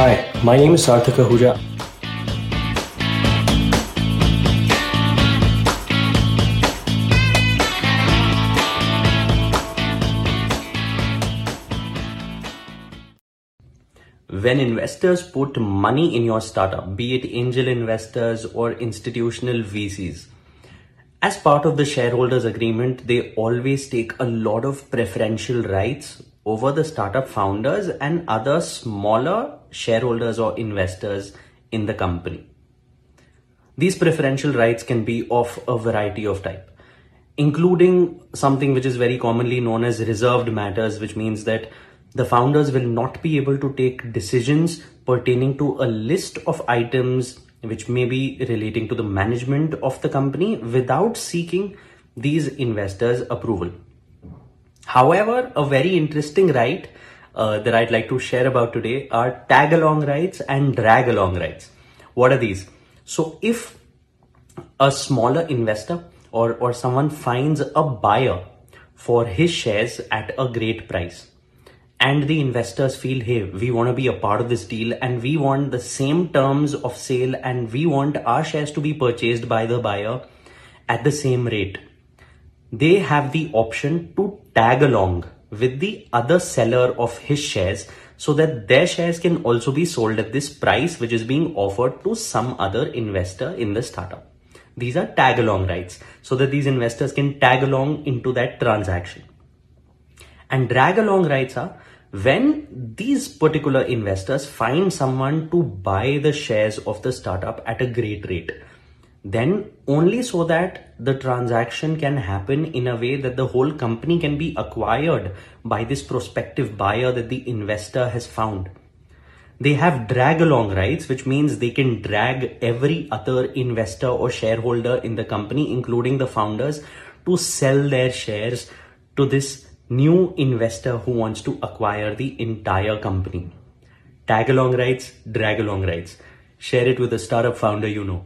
Hi, my name is Sarthak Ahuja. When investors put money in your startup, be it angel investors or institutional VCs, as part of the shareholders agreement, they always take a lot of preferential rights over the startup founders and other smaller shareholders or investors in the company. These preferential rights can be of a variety of type, including something which is very commonly known as reserved matters, which means that the founders will not be able to take decisions pertaining to a list of items which may be relating to the management of the company without seeking these investors approval. However, a very interesting right uh, that I'd like to share about today are tag along rights and drag along rights. What are these? So if a smaller investor or, or someone finds a buyer for his shares at a great price, and the investors feel, hey, we want to be a part of this deal and we want the same terms of sale and we want our shares to be purchased by the buyer at the same rate. They have the option to tag along with the other seller of his shares so that their shares can also be sold at this price which is being offered to some other investor in the startup. These are tag along rights so that these investors can tag along into that transaction. And drag along rights are when these particular investors find someone to buy the shares of the startup at a great rate, then only so that the transaction can happen in a way that the whole company can be acquired by this prospective buyer that the investor has found. They have drag along rights, which means they can drag every other investor or shareholder in the company, including the founders, to sell their shares to this new investor who wants to acquire the entire company. Tag along rights, drag along rights. Share it with a startup founder you know.